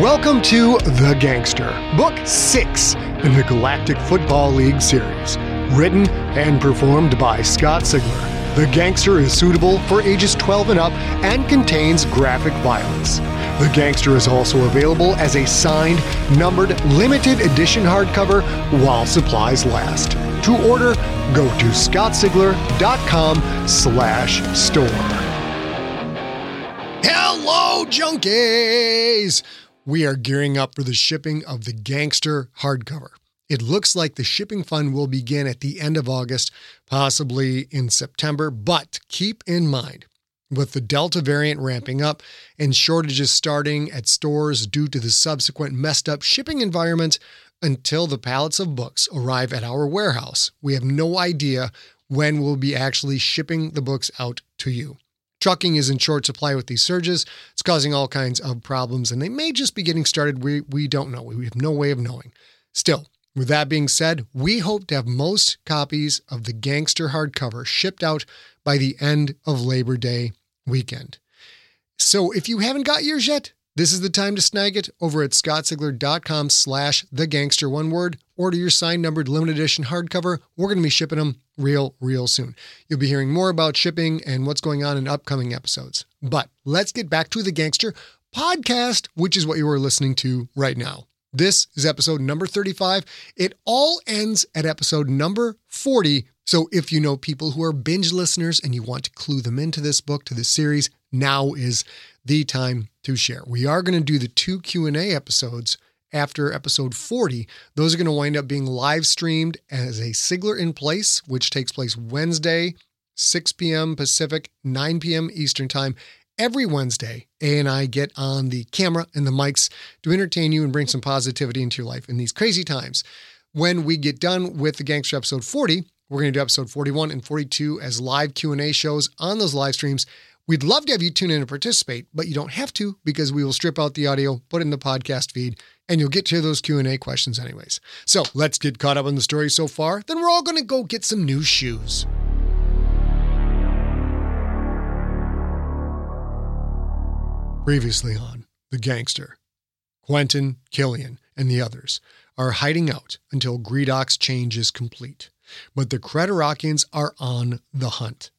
Welcome to The Gangster, Book 6 in the Galactic Football League series. Written and performed by Scott Sigler. The Gangster is suitable for ages 12 and up and contains graphic violence. The Gangster is also available as a signed, numbered, limited edition hardcover while supplies last. To order, go to scottsigler.com slash store. Hello, junkies! We are gearing up for the shipping of the Gangster hardcover. It looks like the shipping fund will begin at the end of August, possibly in September, but keep in mind, with the Delta variant ramping up and shortages starting at stores due to the subsequent messed up shipping environment, until the pallets of books arrive at our warehouse, we have no idea when we'll be actually shipping the books out to you. Trucking is in short supply with these surges. It's causing all kinds of problems, and they may just be getting started. We, we don't know. We have no way of knowing. Still, with that being said, we hope to have most copies of the Gangster hardcover shipped out by the end of Labor Day weekend. So if you haven't got yours yet, this is the time to snag it over at scottsigler.com slash the gangster one word. Order your signed numbered limited edition hardcover. We're going to be shipping them real, real soon. You'll be hearing more about shipping and what's going on in upcoming episodes. But let's get back to the gangster podcast, which is what you are listening to right now. This is episode number 35. It all ends at episode number 40. So if you know people who are binge listeners and you want to clue them into this book, to this series, now is the time to share. We are going to do the two Q&A episodes after episode 40. Those are going to wind up being live streamed as a Sigler in Place, which takes place Wednesday, 6 p.m. Pacific, 9 p.m. Eastern Time. Every Wednesday, A and I get on the camera and the mics to entertain you and bring some positivity into your life in these crazy times. When we get done with the Gangster episode 40, we're going to do episode 41 and 42 as live Q&A shows on those live streams. We'd love to have you tune in and participate, but you don't have to because we will strip out the audio, put in the podcast feed, and you'll get to those Q&A questions anyways. So let's get caught up on the story so far. Then we're all going to go get some new shoes. Previously on The Gangster, Quentin, Killian, and the others are hiding out until Gredok's change is complete. But the Creterakians are on the hunt.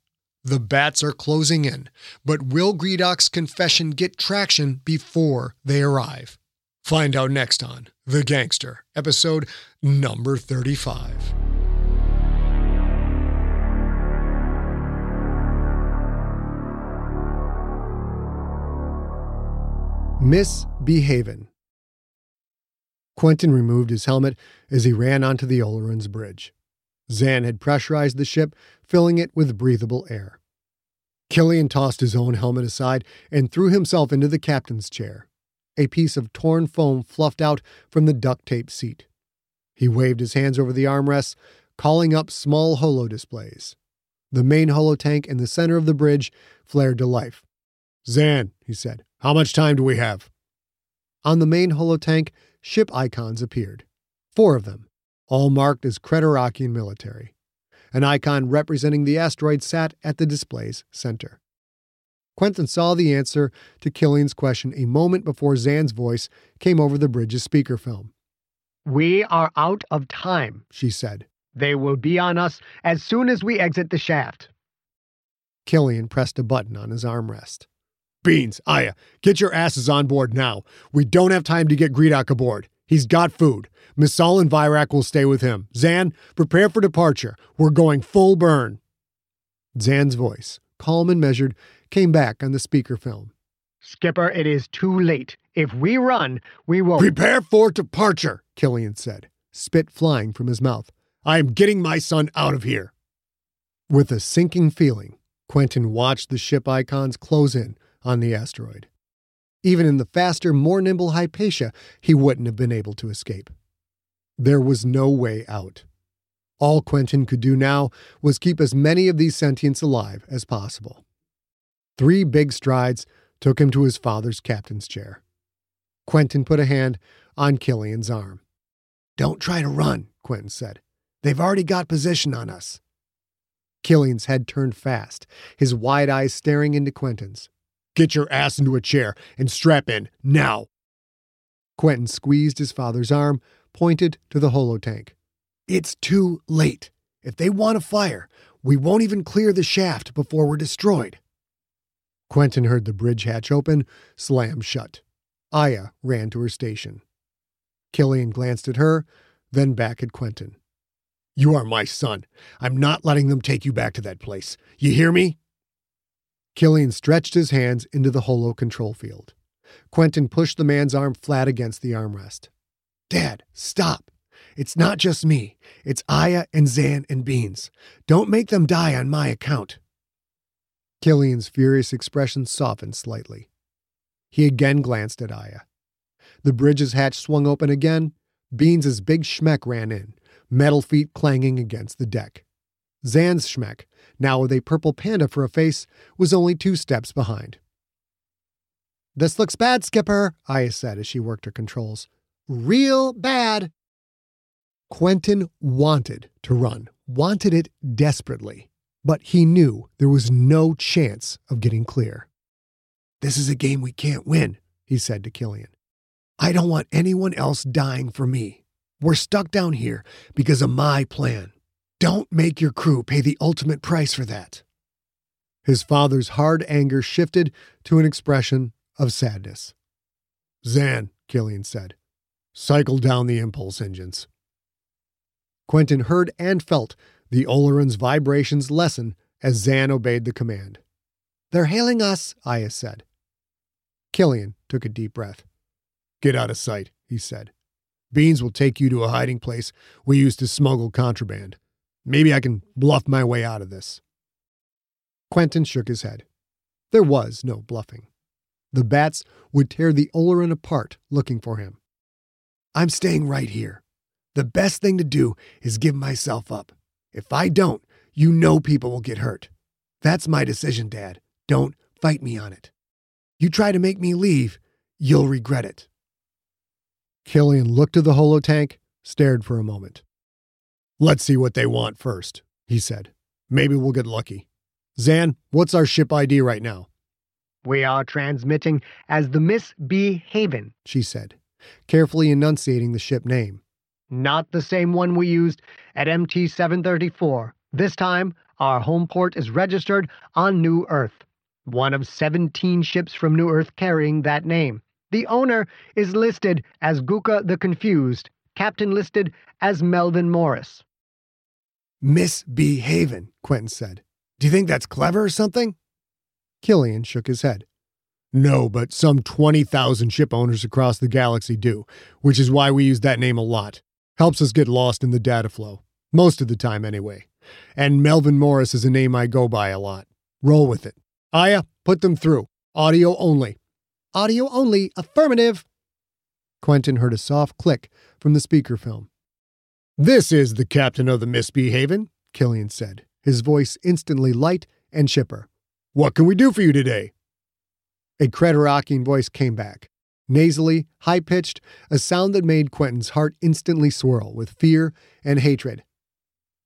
The bats are closing in, but will Gredok's confession get traction before they arrive? Find out next on The Gangster, episode number 35. Misbehavin'. Quentin removed his helmet as he ran onto the Oleron's bridge. Zan had pressurized the ship, filling it with breathable air. Killian tossed his own helmet aside and threw himself into the captain's chair. A piece of torn foam fluffed out from the duct tape seat. He waved his hands over the armrests, calling up small holo displays. The main holo tank in the center of the bridge flared to life. Zan, he said, how much time do we have? On the main holo tank, ship icons appeared. Four of them, all marked as Creterakian military. An icon representing the asteroid sat at the display's center. Quentin saw the answer to Killian's question a moment before Zan's voice came over the bridge's speakerphone. We are out of time, she said. They will be on us as soon as we exit the shaft. Killian pressed a button on his armrest. Beans, Aya, get your asses on board now. We don't have time to get Gredok aboard. He's got food. Messal and Virak will stay with him. Zan, prepare for departure. We're going full burn. Zan's voice, calm and measured, came back on the speaker film. Skipper, it is too late. If we run, we will. Prepare for departure, Killian said, spit flying from his mouth. I am getting my son out of here. With a sinking feeling, Quentin watched the ship icons close in on the asteroid. Even in the faster, more nimble Hypatia, he wouldn't have been able to escape. There was no way out. All Quentin could do now was keep as many of these sentients alive as possible. Three big strides took him to his father's captain's chair. Quentin put a hand on Killian's arm. Don't try to run, Quentin said. They've already got position on us. Killian's head turned fast, his wide eyes staring into Quentin's. Get your ass into a chair and strap in, now. Quentin squeezed his father's arm, pointed to the holotank. It's too late. If they want to fire, we won't even clear the shaft before we're destroyed. Quentin heard the bridge hatch open, slam shut. Aya ran to her station. Killian glanced at her, then back at Quentin. You are my son. I'm not letting them take you back to that place. You hear me? Killian stretched his hands into the holo control field. Quentin pushed the man's arm flat against the armrest. Dad, stop. It's not just me. It's Aya and Zan and Beans. Don't make them die on my account. Killian's furious expression softened slightly. He again glanced at Aya. The bridge's hatch swung open again. Beans's big schmeck ran in, metal feet clanging against the deck. Zan's schmeck, now with a purple panda for a face, was only two steps behind. This looks bad, Skipper, Aya said as she worked her controls. Real bad. Quentin wanted to run, wanted it desperately, but he knew there was no chance of getting clear. This is a game we can't win, he said to Killian. I don't want anyone else dying for me. We're stuck down here because of my plan. Don't make your crew pay the ultimate price for that. His father's hard anger shifted to an expression of sadness. Zan, Killian said, cycle down the impulse engines. Quentin heard and felt the Oleron's vibrations lessen as Zan obeyed the command. They're hailing us, Aya said. Killian took a deep breath. Get out of sight, he said. Beans will take you to a hiding place we used to smuggle contraband. Maybe I can bluff my way out of this. Quentin shook his head. There was no bluffing. The bats would tear the Oleron apart looking for him. I'm staying right here. The best thing to do is give myself up. If I don't, you know people will get hurt. That's my decision, Dad. Don't fight me on it. You try to make me leave, you'll regret it. Killian looked at the holotank, stared for a moment. Let's see what they want first, he said. Maybe we'll get lucky. Zan, what's our ship ID right now? We are transmitting as the Miss B. Haven, she said, carefully enunciating the ship name. Not the same one we used at MT 734. This time, our home port is registered on New Earth, one of 17 ships from New Earth carrying that name. The owner is listed as Guka the Confused, captain listed as Melvin Morris. Haven, Quentin said. Do you think that's clever or something? Killian shook his head. No, but some 20,000 ship owners across the galaxy do, which is why we use that name a lot. Helps us get lost in the data flow. Most of the time, anyway. And Melvin Morris is a name I go by a lot. Roll with it. Aya, put them through. Audio only. Audio only, affirmative. Quentin heard a soft click from the speaker film. This is the captain of the B. Killian said, his voice instantly light and chipper. What can we do for you today? A Creterakian voice came back, nasally, high pitched, a sound that made Quentin's heart instantly swirl with fear and hatred.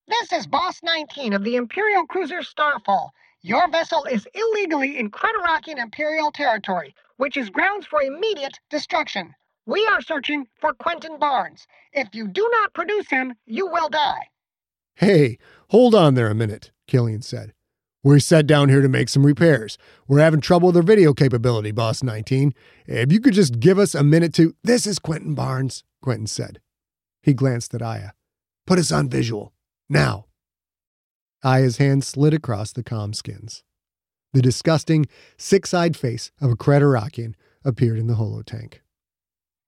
This is Boss 19 of the Imperial cruiser Starfall. Your vessel is illegally in Creterakian Imperial territory which is grounds for immediate destruction. We are searching for Quentin Barnes. If you do not produce him, you will die. Hey, hold on there a minute, Killian said. We're set down here to make some repairs. We're having trouble with our video capability, Boss 19. If you could just give us a minute to. This is Quentin Barnes. Quentin said. He glanced at Aya. Put us on visual. Now. Aya's hand slid across the com skins. The disgusting, six eyed face of a Creterakian appeared in the holotank.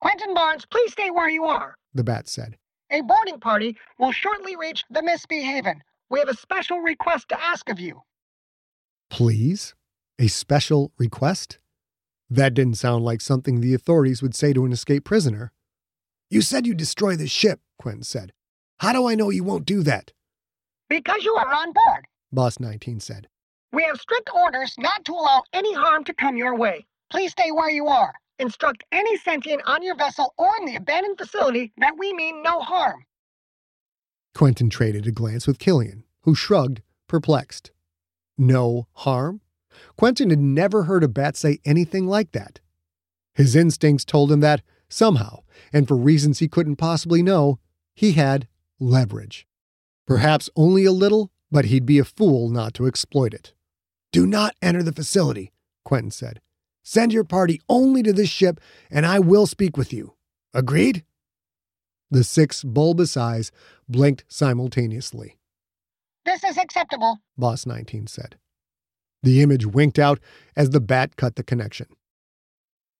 Quentin Barnes, please stay where you are. The bat said. A boarding party will shortly reach the Misbehaven. We have a special request to ask of you. Please? A special request? That didn't sound like something the authorities would say to an escaped prisoner. You said you'd destroy the ship, Quentin said. How do I know you won't do that? Because you are on board, Boss 19 said. We have strict orders not to allow any harm to come your way. Please stay where you are. Instruct any sentient on your vessel or in the abandoned facility that we mean no harm. Quentin traded a glance with Killian, who shrugged, perplexed. No harm? Quentin had never heard a bat say anything like that. His instincts told him that, somehow, and for reasons he couldn't possibly know, he had leverage. Perhaps only a little, but he'd be a fool not to exploit it. Do not enter the facility, Quentin said. Send your party only to this ship, and I will speak with you. Agreed? The six bulbous eyes blinked simultaneously. This is acceptable, Boss 19 said. The image winked out as the bat cut the connection.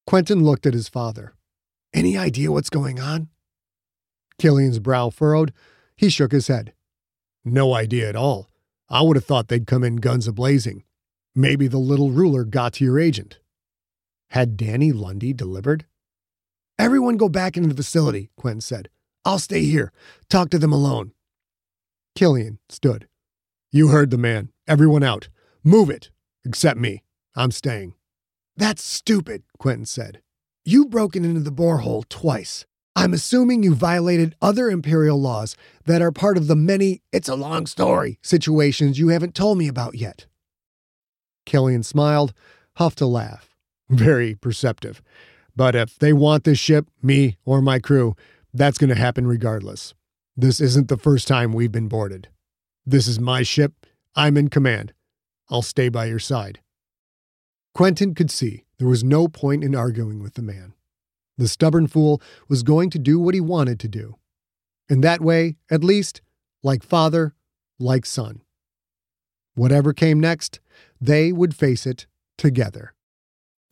Quentin looked at his father. Any idea what's going on? Killian's brow furrowed. He shook his head. No idea at all. I would have thought they'd come in guns a blazing. Maybe the little ruler got to your agent. Had Danny Lundy delivered? Everyone go back into the facility, Quentin said. I'll stay here. Talk to them alone. Killian stood. You heard the man. Everyone out. Move it. Except me. I'm staying. That's stupid, Quentin said. You've broken into the borehole twice. I'm assuming you violated other Imperial laws that are part of the many, it's a long story, situations you haven't told me about yet. Killian smiled, huffed a laugh. Very perceptive. But if they want this ship, me or my crew, that's going to happen regardless. This isn't the first time we've been boarded. This is my ship. I'm in command. I'll stay by your side. Quentin could see there was no point in arguing with the man. The stubborn fool was going to do what he wanted to do. In that way, at least, like father, like son. Whatever came next, they would face it together.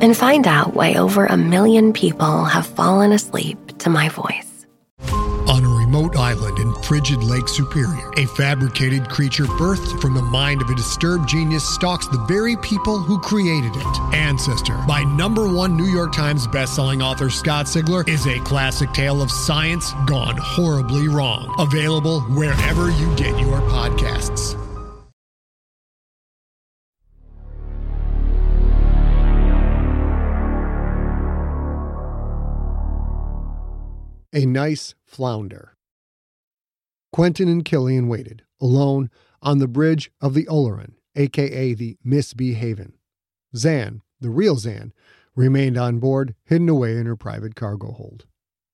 and find out why over a million people have fallen asleep to my voice. On a remote island in frigid Lake Superior, a fabricated creature birthed from the mind of a disturbed genius stalks the very people who created it. Ancestor, by number one New York Times bestselling author Scott Sigler, is a classic tale of science gone horribly wrong. Available wherever you get your podcasts. A nice flounder. Quentin and Killian waited, alone, on the bridge of the Oleron, aka the Misbehaven. Zan, the real Zan, remained on board, hidden away in her private cargo hold.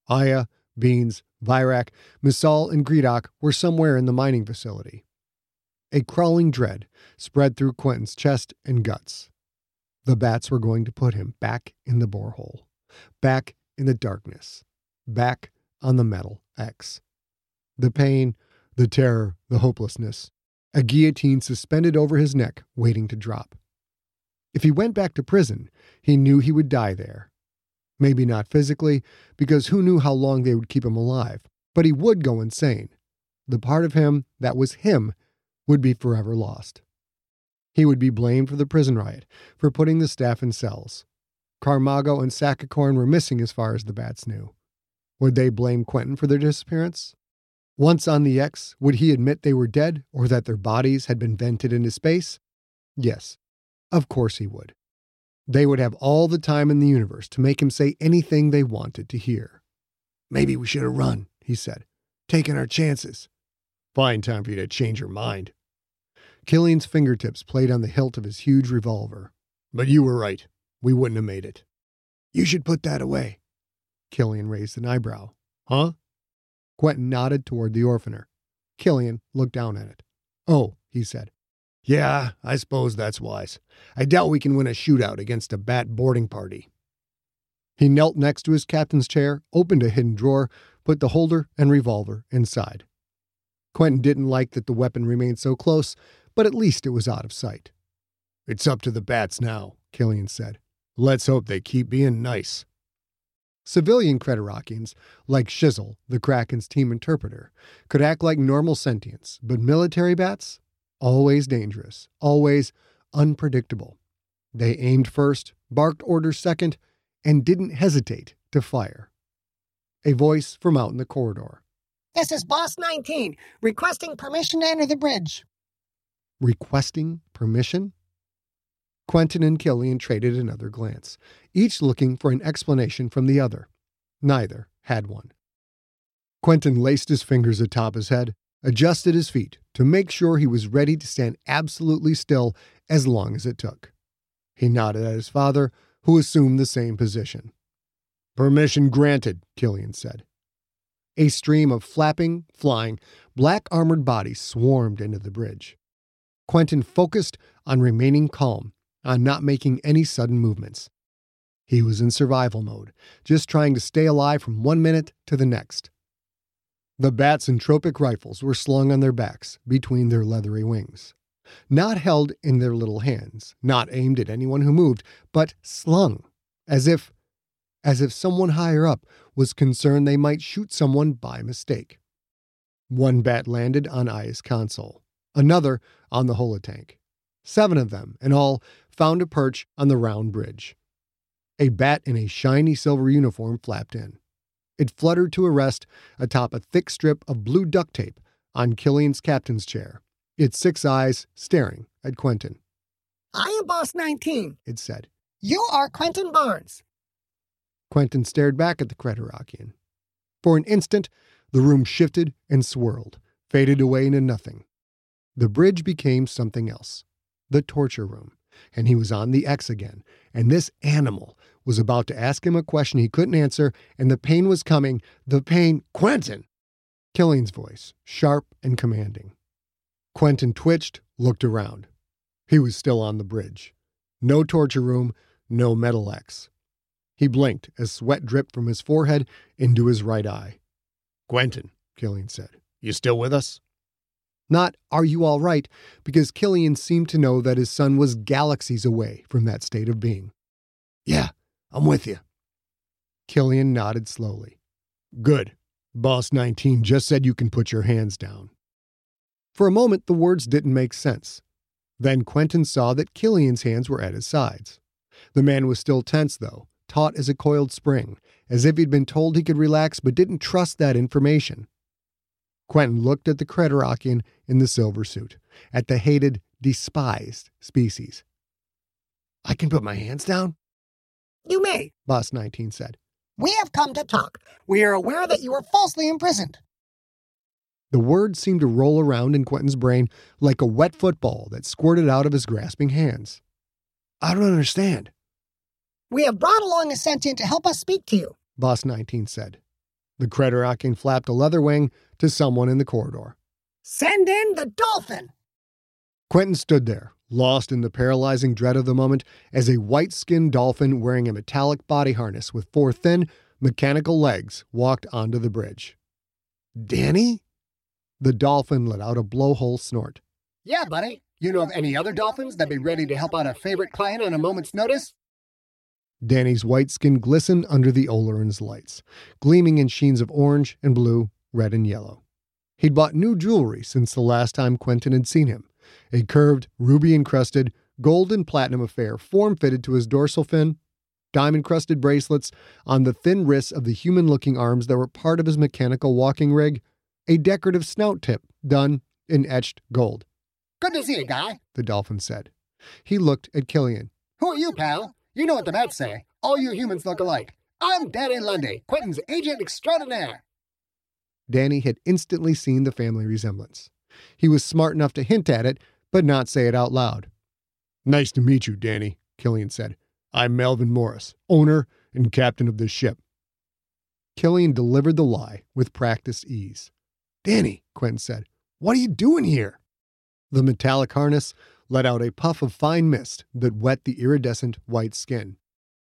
Aya, Beans, Virak, Messal, and Gredok were somewhere in the mining facility. A crawling dread spread through Quentin's chest and guts. The bats were going to put him back in the borehole, back in the darkness, back on the metal X. The pain, the terror, the hopelessness. A guillotine suspended over his neck, waiting to drop. If he went back to prison, he knew he would die there. Maybe not physically, because who knew how long they would keep him alive, but he would go insane. The part of him that was him would be forever lost. He would be blamed for the prison riot, for putting the staff in cells. Carmago and Sakakorn were missing as far as the bats knew. Would they blame Quentin for their disappearance? Once on the X, would he admit they were dead or that their bodies had been vented into space? Yes, of course he would. They would have all the time in the universe to make him say anything they wanted to hear. Maybe we should have run, he said. Taking our chances. Fine time for you to change your mind. Killian's fingertips played on the hilt of his huge revolver. But you were right. We wouldn't have made it. You should put that away. Killian raised an eyebrow. Huh? Quentin nodded toward the orphaner. Killian looked down at it. Oh, he said. Yeah, I suppose that's wise. I doubt we can win a shootout against a bat boarding party. He knelt next to his captain's chair, opened a hidden drawer, put the holder and revolver inside. Quentin didn't like that the weapon remained so close, but at least it was out of sight. It's up to the bats now, Killian said. Let's hope they keep being nice. Civilian Creterakians, like Shizzle, the Kraken's team interpreter, could act like normal sentients, but military bats? Always dangerous, always unpredictable. They aimed first, barked orders second, and didn't hesitate to fire. A voice from out in the corridor. This is Boss 19, requesting permission to enter the bridge. Requesting permission? Quentin and Killian traded another glance, each looking for an explanation from the other. Neither had one. Quentin laced his fingers atop his head, adjusted his feet to make sure he was ready to stand absolutely still as long as it took. He nodded at his father, who assumed the same position. Permission granted, Killian said. A stream of flapping, flying, black armored bodies swarmed into the bridge. Quentin focused on remaining calm on not making any sudden movements. He was in survival mode, just trying to stay alive from one minute to the next. The bats entropic rifles were slung on their backs between their leathery wings. Not held in their little hands, not aimed at anyone who moved, but slung, as if as if someone higher up was concerned they might shoot someone by mistake. One bat landed on Aya's console, another on the holotank. Seven of them, in all, found a perch on the round bridge. A bat in a shiny silver uniform flapped in. It fluttered to a rest atop a thick strip of blue duct tape on Killian's captain's chair, its six eyes staring at Quentin. I am Boss 19, it said. You are Quentin Barnes. Quentin stared back at the Creterakian. For an instant, the room shifted and swirled, faded away into nothing. The bridge became something else the torture room, and he was on the X again. And this animal was about to ask him a question he couldn't answer, and the pain was coming. The pain, Quentin! Killian's voice, sharp and commanding. Quentin twitched, looked around. He was still on the bridge. No torture room, no metal X. He blinked as sweat dripped from his forehead into his right eye. Quentin, Killian said, you still with us? Not, are you all right? Because Killian seemed to know that his son was galaxies away from that state of being. Yeah, I'm with you. Killian nodded slowly. Good. Boss 19 just said you can put your hands down. For a moment, the words didn't make sense. Then Quentin saw that Killian's hands were at his sides. The man was still tense, though, taut as a coiled spring, as if he'd been told he could relax but didn't trust that information. Quentin looked at the Creterakian in the silver suit, at the hated, despised species. I can put my hands down? You may, Boss 19 said. We have come to talk. We are aware that you were falsely imprisoned. The words seemed to roll around in Quentin's brain like a wet football that squirted out of his grasping hands. I don't understand. We have brought along a sentient to help us speak to you, Boss 19 said. The Creterakian flapped a leather wing to someone in the corridor. Send in the dolphin! Quentin stood there, lost in the paralyzing dread of the moment, as a white skinned dolphin wearing a metallic body harness with four thin, mechanical legs walked onto the bridge. Danny? The dolphin let out a blowhole snort. Yeah, buddy. You know of any other dolphins that'd be ready to help out a favorite client on a moment's notice? Danny's white skin glistened under the Oleron's lights, gleaming in sheens of orange and blue, red and yellow. He'd bought new jewelry since the last time Quentin had seen him a curved, ruby encrusted, gold and platinum affair form fitted to his dorsal fin, diamond crusted bracelets on the thin wrists of the human looking arms that were part of his mechanical walking rig, a decorative snout tip done in etched gold. Good to see you, guy, the dolphin said. He looked at Killian. Who are you, pal? You know what the bats say. All you humans look alike. I'm Danny Lundy, Quentin's agent extraordinaire. Danny had instantly seen the family resemblance. He was smart enough to hint at it, but not say it out loud. Nice to meet you, Danny, Killian said. I'm Melvin Morris, owner and captain of this ship. Killian delivered the lie with practiced ease. Danny, Quentin said, what are you doing here? The metallic harness let out a puff of fine mist that wet the iridescent white skin.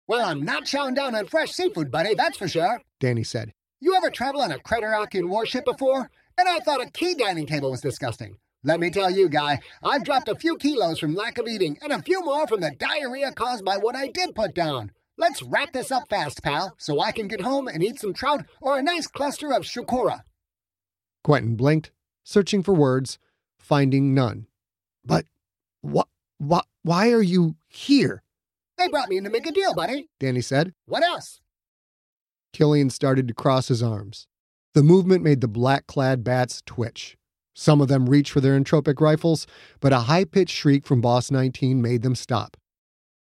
Well, I'm not chowing down on fresh seafood, buddy, that's for sure, Danny said. You ever travel on a Creterakian warship before? And I thought a key dining table was disgusting. Let me tell you, guy, I've dropped a few kilos from lack of eating and a few more from the diarrhea caused by what I did put down. Let's wrap this up fast, pal, so I can get home and eat some trout or a nice cluster of shukura. Quentin blinked, searching for words, finding none. But what, what, why are you here? They brought me in to make a deal, buddy, Danny said. What else? Killian started to cross his arms. The movement made the black clad bats twitch. Some of them reached for their entropic rifles, but a high pitched shriek from Boss 19 made them stop.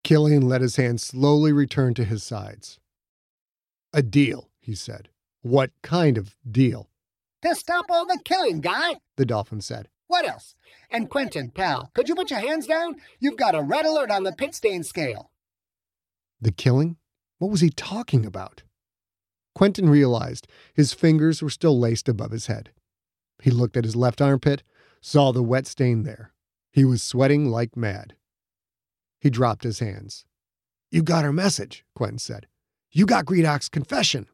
Killian let his hand slowly return to his sides. A deal, he said. What kind of deal? To stop all the killing, guy, the dolphin said. What else? And Quentin, pal, could you put your hands down? You've got a red alert on the pit stain scale. The killing? What was he talking about? Quentin realized his fingers were still laced above his head. He looked at his left armpit, saw the wet stain there. He was sweating like mad. He dropped his hands. You got our message, Quentin said. You got Gredok's confession.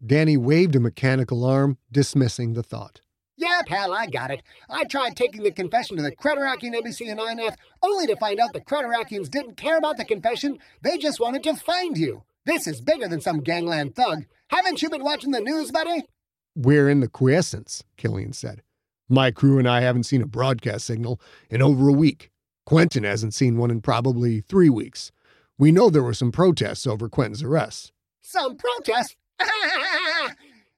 Danny waved a mechanical arm, dismissing the thought. Yeah, pal, I got it. I tried taking the confession to the Creterakian embassy in INF, only to find out the Creterakians didn't care about the confession. They just wanted to find you. This is bigger than some gangland thug. Haven't you been watching the news, buddy? We're in the quiescence, Killian said. My crew and I haven't seen a broadcast signal in over a week. Quentin hasn't seen one in probably three weeks. We know there were some protests over Quentin's arrest. Some protests?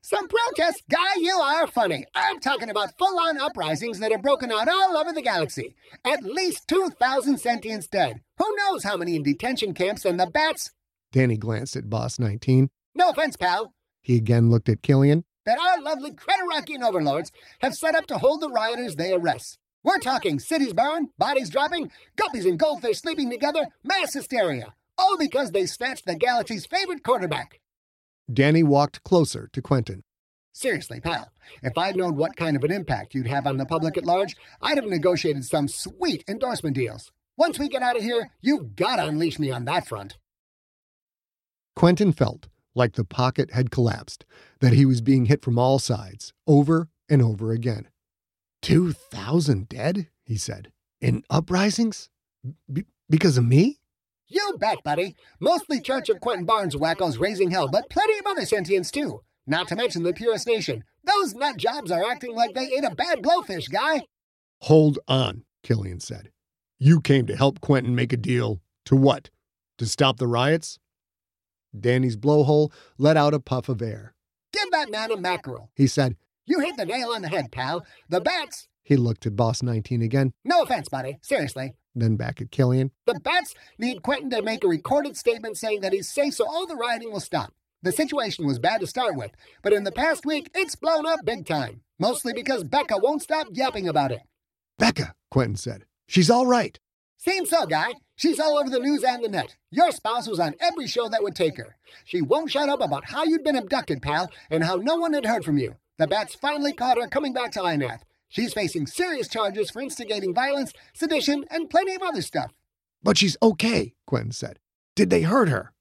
some protests? Guy, you are funny. I'm talking about full on uprisings that have broken out all over the galaxy. At least 2,000 sentients dead. Who knows how many in detention camps and the bats? Danny glanced at Boss 19. No offense, pal. He again looked at Killian. That our lovely Creterakian overlords have set up to hold the rioters they arrest. We're talking cities burned, bodies dropping, guppies and goldfish sleeping together, mass hysteria. All because they snatched the galaxy's favorite quarterback. Danny walked closer to Quentin. Seriously, pal, if I'd known what kind of an impact you'd have on the public at large, I'd have negotiated some sweet endorsement deals. Once we get out of here, you've got to unleash me on that front. Quentin felt like the pocket had collapsed, that he was being hit from all sides, over and over again. Two thousand dead, he said, in uprisings? B- because of me? You bet, buddy. Mostly Church of Quentin Barnes wackos raising hell, but plenty of other sentients too. Not to mention the Purist Nation. Those nut jobs are acting like they ate a bad blowfish, guy. Hold on, Killian said. You came to help Quentin make a deal. To what? To stop the riots? Danny's blowhole let out a puff of air. Give that man a mackerel, he said. You hit the nail on the head, pal. The bats. He looked at Boss 19 again. No offense, buddy. Seriously. Then back at Killian. The bats need Quentin to make a recorded statement saying that he's safe so all the rioting will stop. The situation was bad to start with, but in the past week, it's blown up big time. Mostly because Becca won't stop yapping about it. Becca, Quentin said. She's all right. Seems so, guy. She's all over the news and the net. Your spouse was on every show that would take her. She won't shut up about how you'd been abducted, pal, and how no one had heard from you. The bats finally caught her coming back to INAF. She's facing serious charges for instigating violence, sedition, and plenty of other stuff. But she's okay, Quentin said. Did they hurt her?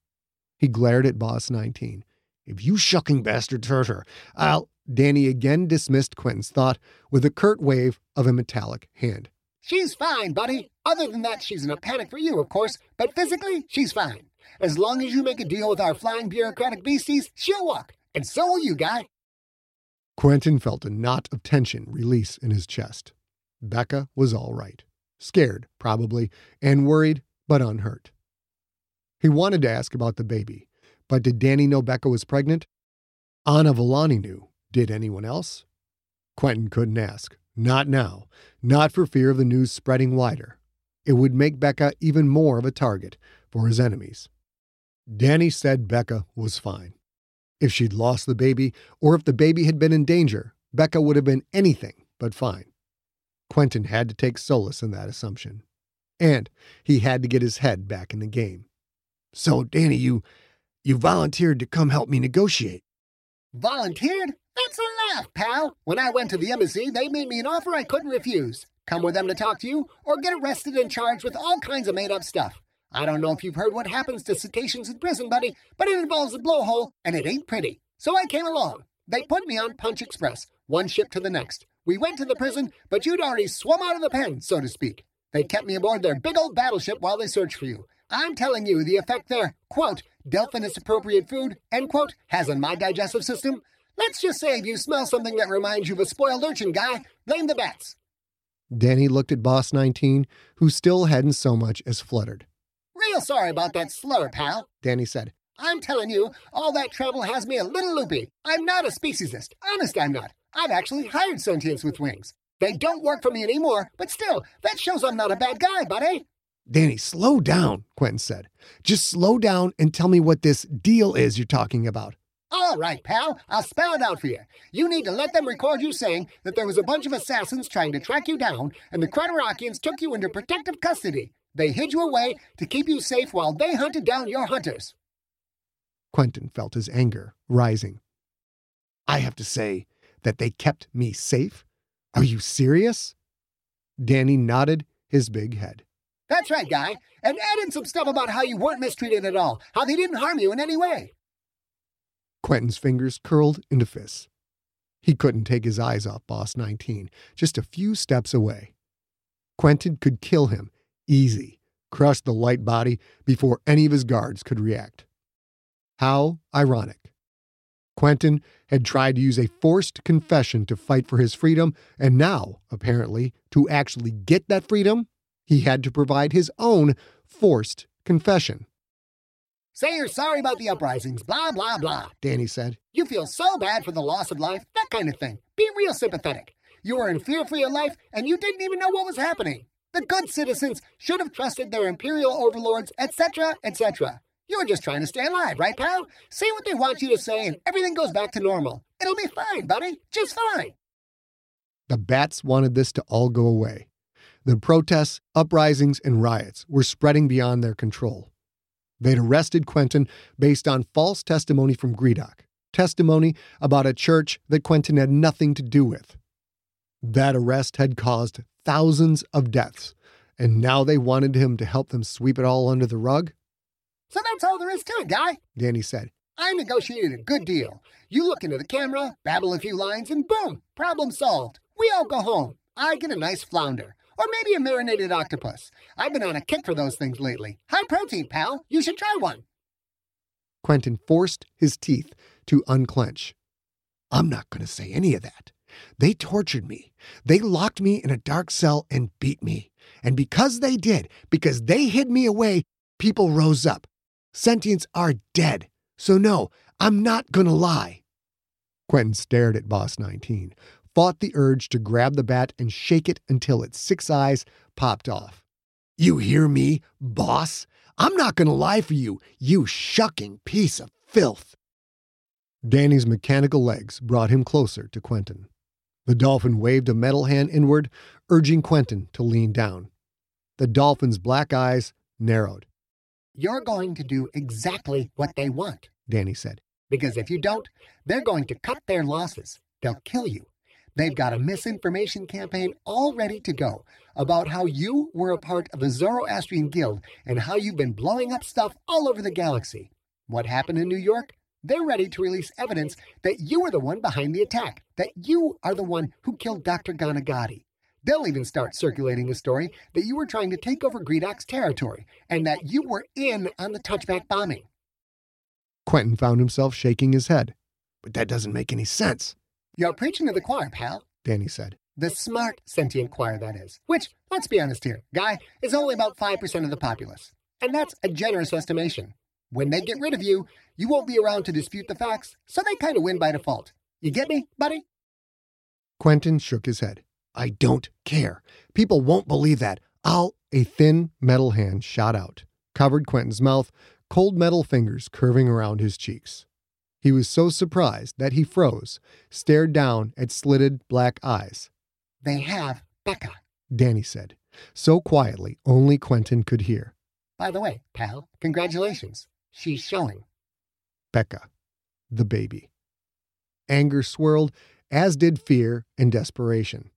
He glared at Boss 19. If you shucking bastards hurt her, I'll. Danny again dismissed Quentin's thought with a curt wave of a metallic hand. She's fine, buddy. Other than that, she's in a panic for you, of course, but physically, she's fine. As long as you make a deal with our flying bureaucratic beasties, she'll walk. And so will you, guy. Quentin felt a knot of tension release in his chest. Becca was all right. Scared, probably, and worried, but unhurt. He wanted to ask about the baby, but did Danny know Becca was pregnant? Anna Villani knew. Did anyone else? Quentin couldn't ask. Not now. Not for fear of the news spreading wider. It would make Becca even more of a target for his enemies. Danny said Becca was fine. If she'd lost the baby, or if the baby had been in danger, Becca would have been anything but fine. Quentin had to take solace in that assumption. And he had to get his head back in the game. So, Danny, you you volunteered to come help me negotiate. Volunteered? That's a laugh, pal. When I went to the embassy, they made me an offer I couldn't refuse. Come with them to talk to you, or get arrested and charged with all kinds of made up stuff. I don't know if you've heard what happens to cetaceans in prison, buddy, but it involves a blowhole, and it ain't pretty. So I came along. They put me on Punch Express, one ship to the next. We went to the prison, but you'd already swum out of the pen, so to speak. They kept me aboard their big old battleship while they searched for you. I'm telling you, the effect their, quote, Delphinus appropriate food, end quote, has on my digestive system. Let's just say if you smell something that reminds you of a spoiled urchin guy, blame the bats. Danny looked at Boss 19, who still hadn't so much as fluttered. Real sorry about that slur, pal, Danny said. I'm telling you, all that travel has me a little loopy. I'm not a speciesist. Honest, I'm not. I've actually hired sentients with wings. They don't work for me anymore, but still, that shows I'm not a bad guy, buddy. Danny, slow down, Quentin said. Just slow down and tell me what this deal is you're talking about. All right, pal, I'll spell it out for you. You need to let them record you saying that there was a bunch of assassins trying to track you down, and the Creterakians took you into protective custody. They hid you away to keep you safe while they hunted down your hunters. Quentin felt his anger rising. I have to say that they kept me safe? Are you serious? Danny nodded his big head. That's right, guy. And add in some stuff about how you weren't mistreated at all, how they didn't harm you in any way. Quentin's fingers curled into fists. He couldn't take his eyes off Boss 19, just a few steps away. Quentin could kill him, easy, crush the light body before any of his guards could react. How ironic. Quentin had tried to use a forced confession to fight for his freedom, and now, apparently, to actually get that freedom, he had to provide his own forced confession. Say you're sorry about the uprisings, blah, blah, blah. Danny said. You feel so bad for the loss of life, that kind of thing. Be real sympathetic. You were in fear for your life, and you didn't even know what was happening. The good citizens should have trusted their imperial overlords, etc., etc. You're just trying to stay alive, right, pal? Say what they want you to say, and everything goes back to normal. It'll be fine, buddy. Just fine. The bats wanted this to all go away. The protests, uprisings, and riots were spreading beyond their control. They'd arrested Quentin based on false testimony from Gredok, testimony about a church that Quentin had nothing to do with. That arrest had caused thousands of deaths, and now they wanted him to help them sweep it all under the rug? So that's all there is to it, guy. Danny said. I negotiated a good deal. You look into the camera, babble a few lines, and boom, problem solved. We all go home. I get a nice flounder. Or maybe a marinated octopus. I've been on a kick for those things lately. High protein, pal. You should try one. Quentin forced his teeth to unclench. I'm not going to say any of that. They tortured me. They locked me in a dark cell and beat me. And because they did, because they hid me away, people rose up. Sentients are dead. So, no, I'm not going to lie. Quentin stared at Boss 19, fought the urge to grab the bat and shake it until its six eyes popped off. You hear me, boss? I'm not going to lie for you, you shucking piece of filth. Danny's mechanical legs brought him closer to Quentin. The dolphin waved a metal hand inward, urging Quentin to lean down. The dolphin's black eyes narrowed. You're going to do exactly what they want, Danny said. Because if you don't, they're going to cut their losses. They'll kill you. They've got a misinformation campaign all ready to go about how you were a part of the Zoroastrian Guild and how you've been blowing up stuff all over the galaxy. What happened in New York? They're ready to release evidence that you were the one behind the attack, that you are the one who killed Dr. Ganagati. They'll even start circulating a story that you were trying to take over Gredok's territory and that you were in on the touchback bombing. Quentin found himself shaking his head. But that doesn't make any sense. You're preaching to the choir, pal. Danny said. The smart sentient choir, that is. Which, let's be honest here, Guy, is only about 5% of the populace. And that's a generous estimation. When they get rid of you, you won't be around to dispute the facts, so they kind of win by default. You get me, buddy? Quentin shook his head. I don't care. People won't believe that. I'll. A thin metal hand shot out, covered Quentin's mouth, cold metal fingers curving around his cheeks. He was so surprised that he froze, stared down at slitted black eyes. They have Becca. Danny said, so quietly only Quentin could hear. By the way, pal, congratulations. She's showing. Becca, the baby. Anger swirled, as did fear and desperation.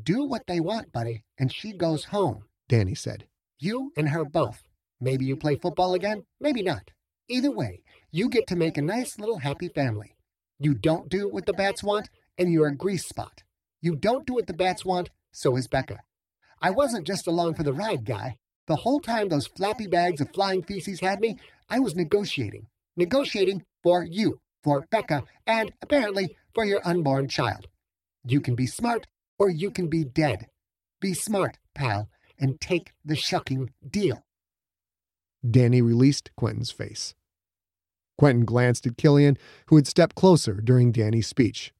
Do what they want, buddy, and she goes home, Danny said. You and her both. Maybe you play football again, maybe not. Either way, you get to make a nice little happy family. You don't do what the bats want, and you're a grease spot. You don't do what the bats want, so is Becca. I wasn't just along for the ride, guy. The whole time those flappy bags of flying feces had me, I was negotiating. Negotiating for you, for Becca, and apparently for your unborn child. You can be smart or you can be dead. Be smart, pal, and take the shucking deal. Danny released Quentin's face. Quentin glanced at Killian, who had stepped closer during Danny's speech.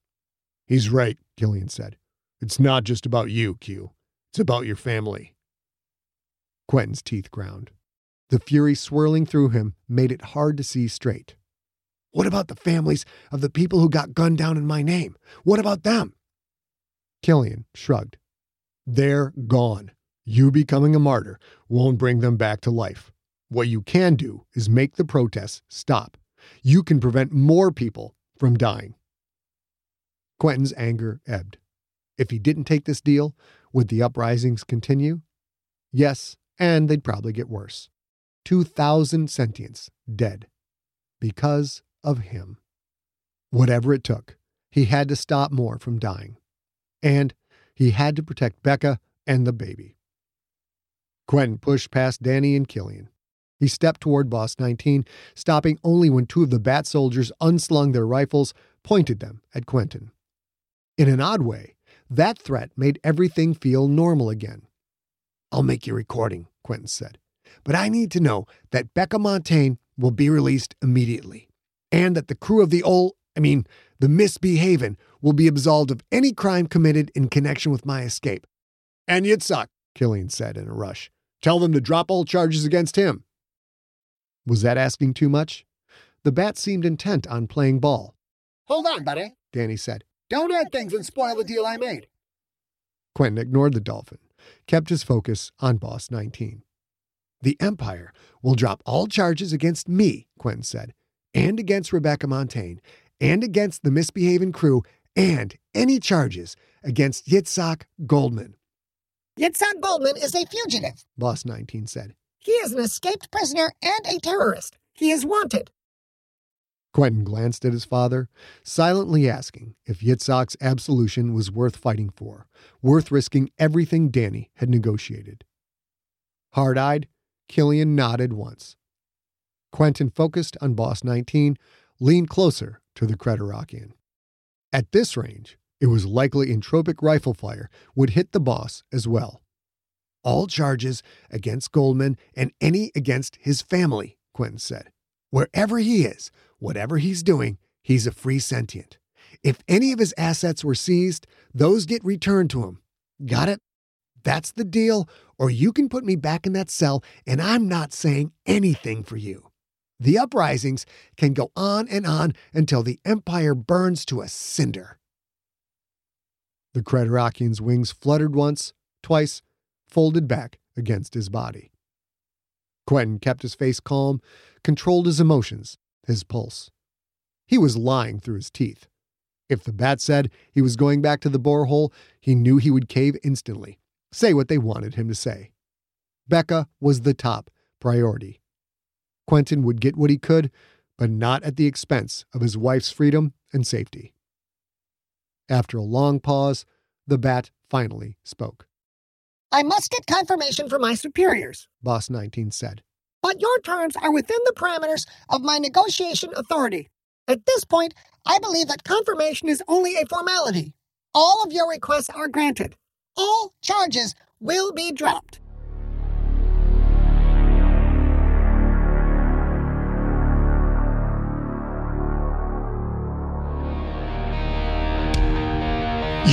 He's right, Killian said. It's not just about you, Q. It's about your family. Quentin's teeth ground. The fury swirling through him made it hard to see straight. What about the families of the people who got gunned down in my name? What about them? Killian shrugged. They're gone. You becoming a martyr won't bring them back to life. What you can do is make the protests stop. You can prevent more people from dying. Quentin's anger ebbed. If he didn't take this deal, would the uprisings continue? Yes, and they'd probably get worse. 2,000 sentients dead. Because of him. Whatever it took, he had to stop more from dying. And he had to protect Becca and the baby. Quentin pushed past Danny and Killian. He stepped toward Boss 19, stopping only when two of the Bat soldiers unslung their rifles, pointed them at Quentin. In an odd way, that threat made everything feel normal again. I'll make your recording, Quentin said, but I need to know that Becca Montaigne will be released immediately, and that the crew of the old, I mean, the Misbehaven, will be absolved of any crime committed in connection with my escape. And Yitzhak, Killian said in a rush. Tell them to drop all charges against him. Was that asking too much? The bat seemed intent on playing ball. Hold on, buddy, Danny said. Don't add things and spoil the deal I made. Quentin ignored the dolphin, kept his focus on Boss 19. The Empire will drop all charges against me, Quentin said, and against Rebecca Montaigne, and against the Misbehaven crew, and any charges against Yitzhak Goldman. Yitzhak Goldman is a fugitive, Boss 19 said. He is an escaped prisoner and a terrorist. He is wanted. Quentin glanced at his father, silently asking if Yitzhak's absolution was worth fighting for, worth risking everything Danny had negotiated. Hard eyed, Killian nodded once. Quentin focused on Boss 19, leaned closer to the Creterakian. At this range, it was likely entropic rifle fire would hit the boss as well. All charges against Goldman and any against his family, Quentin said. Wherever he is, whatever he's doing, he's a free sentient. If any of his assets were seized, those get returned to him. Got it? That's the deal, or you can put me back in that cell and I'm not saying anything for you. The uprisings can go on and on until the empire burns to a cinder. The Creterakian's wings fluttered once, twice, folded back against his body. Quentin kept his face calm, controlled his emotions, his pulse. He was lying through his teeth. If the bat said he was going back to the borehole, he knew he would cave instantly, say what they wanted him to say. Becca was the top priority. Quentin would get what he could, but not at the expense of his wife's freedom and safety. After a long pause, the bat finally spoke. I must get confirmation from my superiors, Boss 19 said. But your terms are within the parameters of my negotiation authority. At this point, I believe that confirmation is only a formality. All of your requests are granted. All charges will be dropped.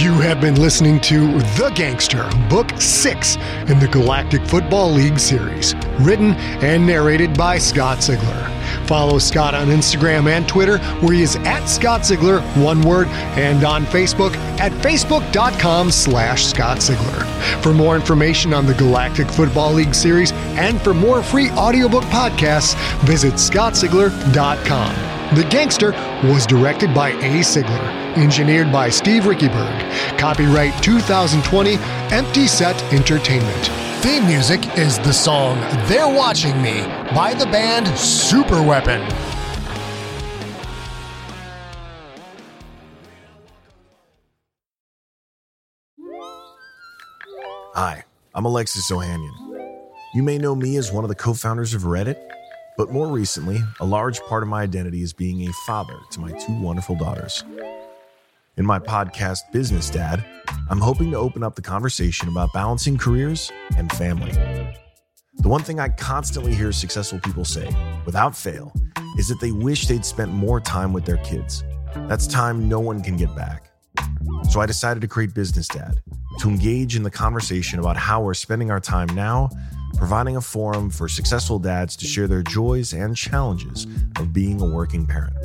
You have been listening to The Gangster, Book 6 in the Galactic Football League series, written and narrated by Scott Sigler. Follow Scott on Instagram and Twitter, where he is at Scott Sigler, one word, and on Facebook at facebook.com slash Scott Sigler. For more information on the Galactic Football League series and for more free audiobook podcasts, visit scottsigler.com. The Gangster was directed by A. Sigler, engineered by Steve Riekeberg. Copyright 2020, Empty Set Entertainment. Theme music is the song They're Watching Me by the band Super Weapon. Hi, I'm Alexis Ohanian. You may know me as one of the co founders of Reddit, but more recently, a large part of my identity is being a father to my two wonderful daughters. In my podcast, Business Dad, I'm hoping to open up the conversation about balancing careers and family. The one thing I constantly hear successful people say, without fail, is that they wish they'd spent more time with their kids. That's time no one can get back. So I decided to create Business Dad to engage in the conversation about how we're spending our time now, providing a forum for successful dads to share their joys and challenges of being a working parent.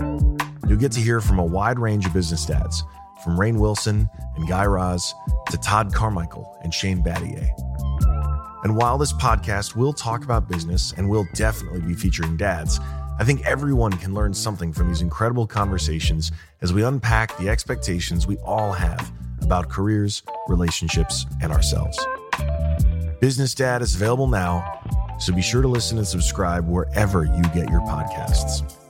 You'll get to hear from a wide range of business dads, from Rainn Wilson and Guy Raz to Todd Carmichael and Shane Battier. And while this podcast will talk about business and will definitely be featuring dads, I think everyone can learn something from these incredible conversations as we unpack the expectations we all have about careers, relationships, and ourselves. Business Dad is available now, so be sure to listen and subscribe wherever you get your podcasts.